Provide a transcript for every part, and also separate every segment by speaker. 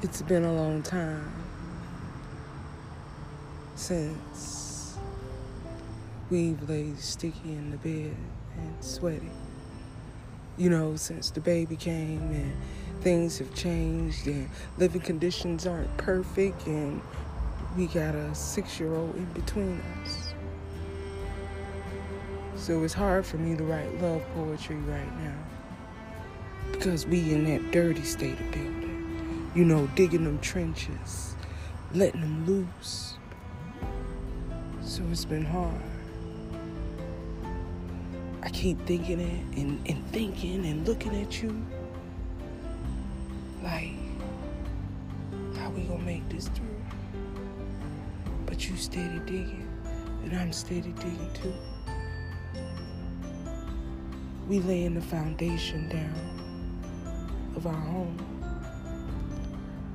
Speaker 1: It's been a long time since we've laid sticky in the bed and sweaty. You know, since the baby came and things have changed and living conditions aren't perfect and we got a six year old in between us. So it's hard for me to write love poetry right now because we in that dirty state of building. You know, digging them trenches, letting them loose. So it's been hard. I keep thinking it and, and thinking and looking at you like, how we gonna make this through? But you steady digging, and I'm steady digging too. We laying the foundation down of our home.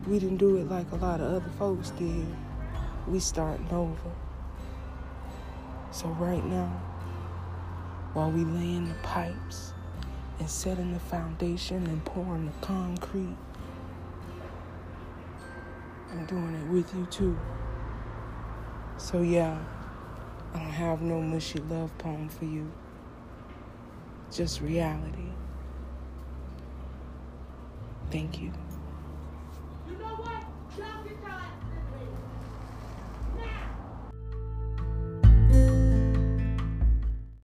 Speaker 1: We didn't do it like a lot of other folks did. We starting over. So right now, while we laying the pipes and setting the foundation and pouring the concrete, I'm doing it with you too. So yeah, I don't have no mushy love poem for you. Just reality. Thank you.
Speaker 2: You know what? Y'all get